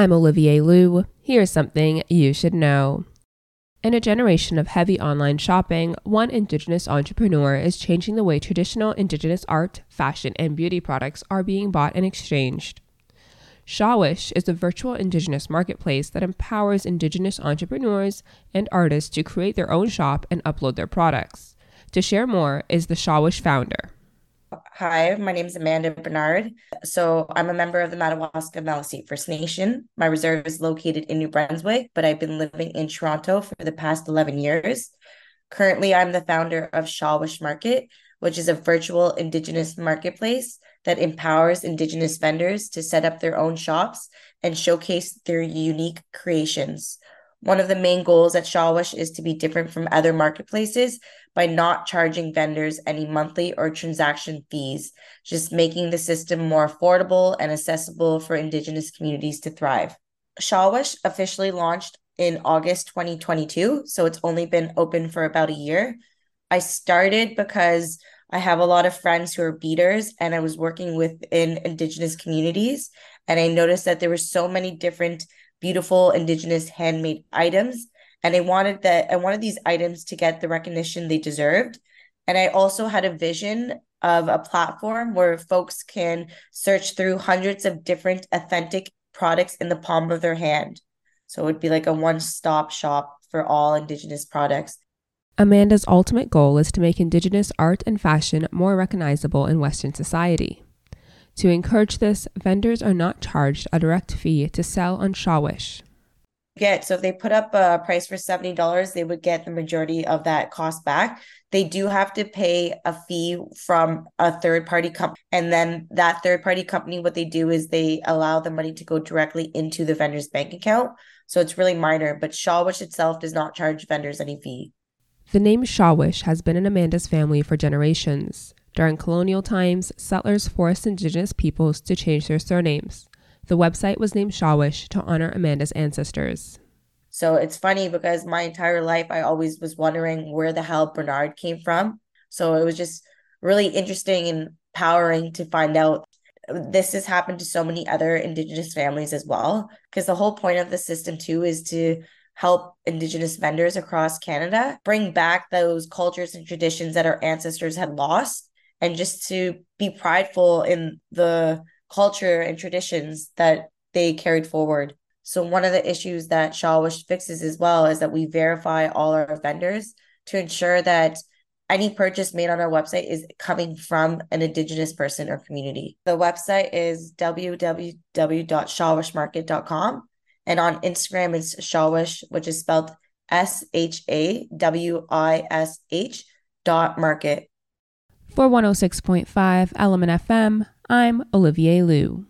I'm Olivier Liu. Here's something you should know. In a generation of heavy online shopping, one Indigenous entrepreneur is changing the way traditional Indigenous art, fashion, and beauty products are being bought and exchanged. Shawish is a virtual Indigenous marketplace that empowers Indigenous entrepreneurs and artists to create their own shop and upload their products. To share more is the Shawish founder. Hi, my name is Amanda Bernard. So I'm a member of the Madawaska Maliseet First Nation. My reserve is located in New Brunswick, but I've been living in Toronto for the past 11 years. Currently, I'm the founder of Shawish Market, which is a virtual Indigenous marketplace that empowers Indigenous vendors to set up their own shops and showcase their unique creations. One of the main goals at Shawish is to be different from other marketplaces by not charging vendors any monthly or transaction fees, just making the system more affordable and accessible for Indigenous communities to thrive. Shawish officially launched in August 2022, so it's only been open for about a year. I started because I have a lot of friends who are beaters, and I was working within Indigenous communities, and I noticed that there were so many different beautiful Indigenous handmade items and I wanted that I wanted these items to get the recognition they deserved. And I also had a vision of a platform where folks can search through hundreds of different authentic products in the palm of their hand. So it would be like a one-stop shop for all indigenous products. Amanda's ultimate goal is to make indigenous art and fashion more recognizable in Western society. To encourage this, vendors are not charged a direct fee to sell on Shawish. Get so if they put up a price for $70 they would get the majority of that cost back. They do have to pay a fee from a third party company and then that third party company what they do is they allow the money to go directly into the vendor's bank account. So it's really minor but shawish itself does not charge vendors any fee. The name shawish has been in amanda's family for generations during colonial times settlers forced indigenous peoples to change their surnames the website was named Shawish to honor Amanda's ancestors. So it's funny because my entire life I always was wondering where the hell Bernard came from. So it was just really interesting and empowering to find out this has happened to so many other indigenous families as well because the whole point of the system too is to help indigenous vendors across Canada bring back those cultures and traditions that our ancestors had lost and just to be prideful in the culture and traditions that they carried forward. So one of the issues that Shawish fixes as well is that we verify all our vendors to ensure that any purchase made on our website is coming from an indigenous person or community. The website is www.shawishmarket.com and on Instagram it's Shawish, which is spelled S H A W I S H dot market. For 106.5 Element FM, I'm Olivier Liu.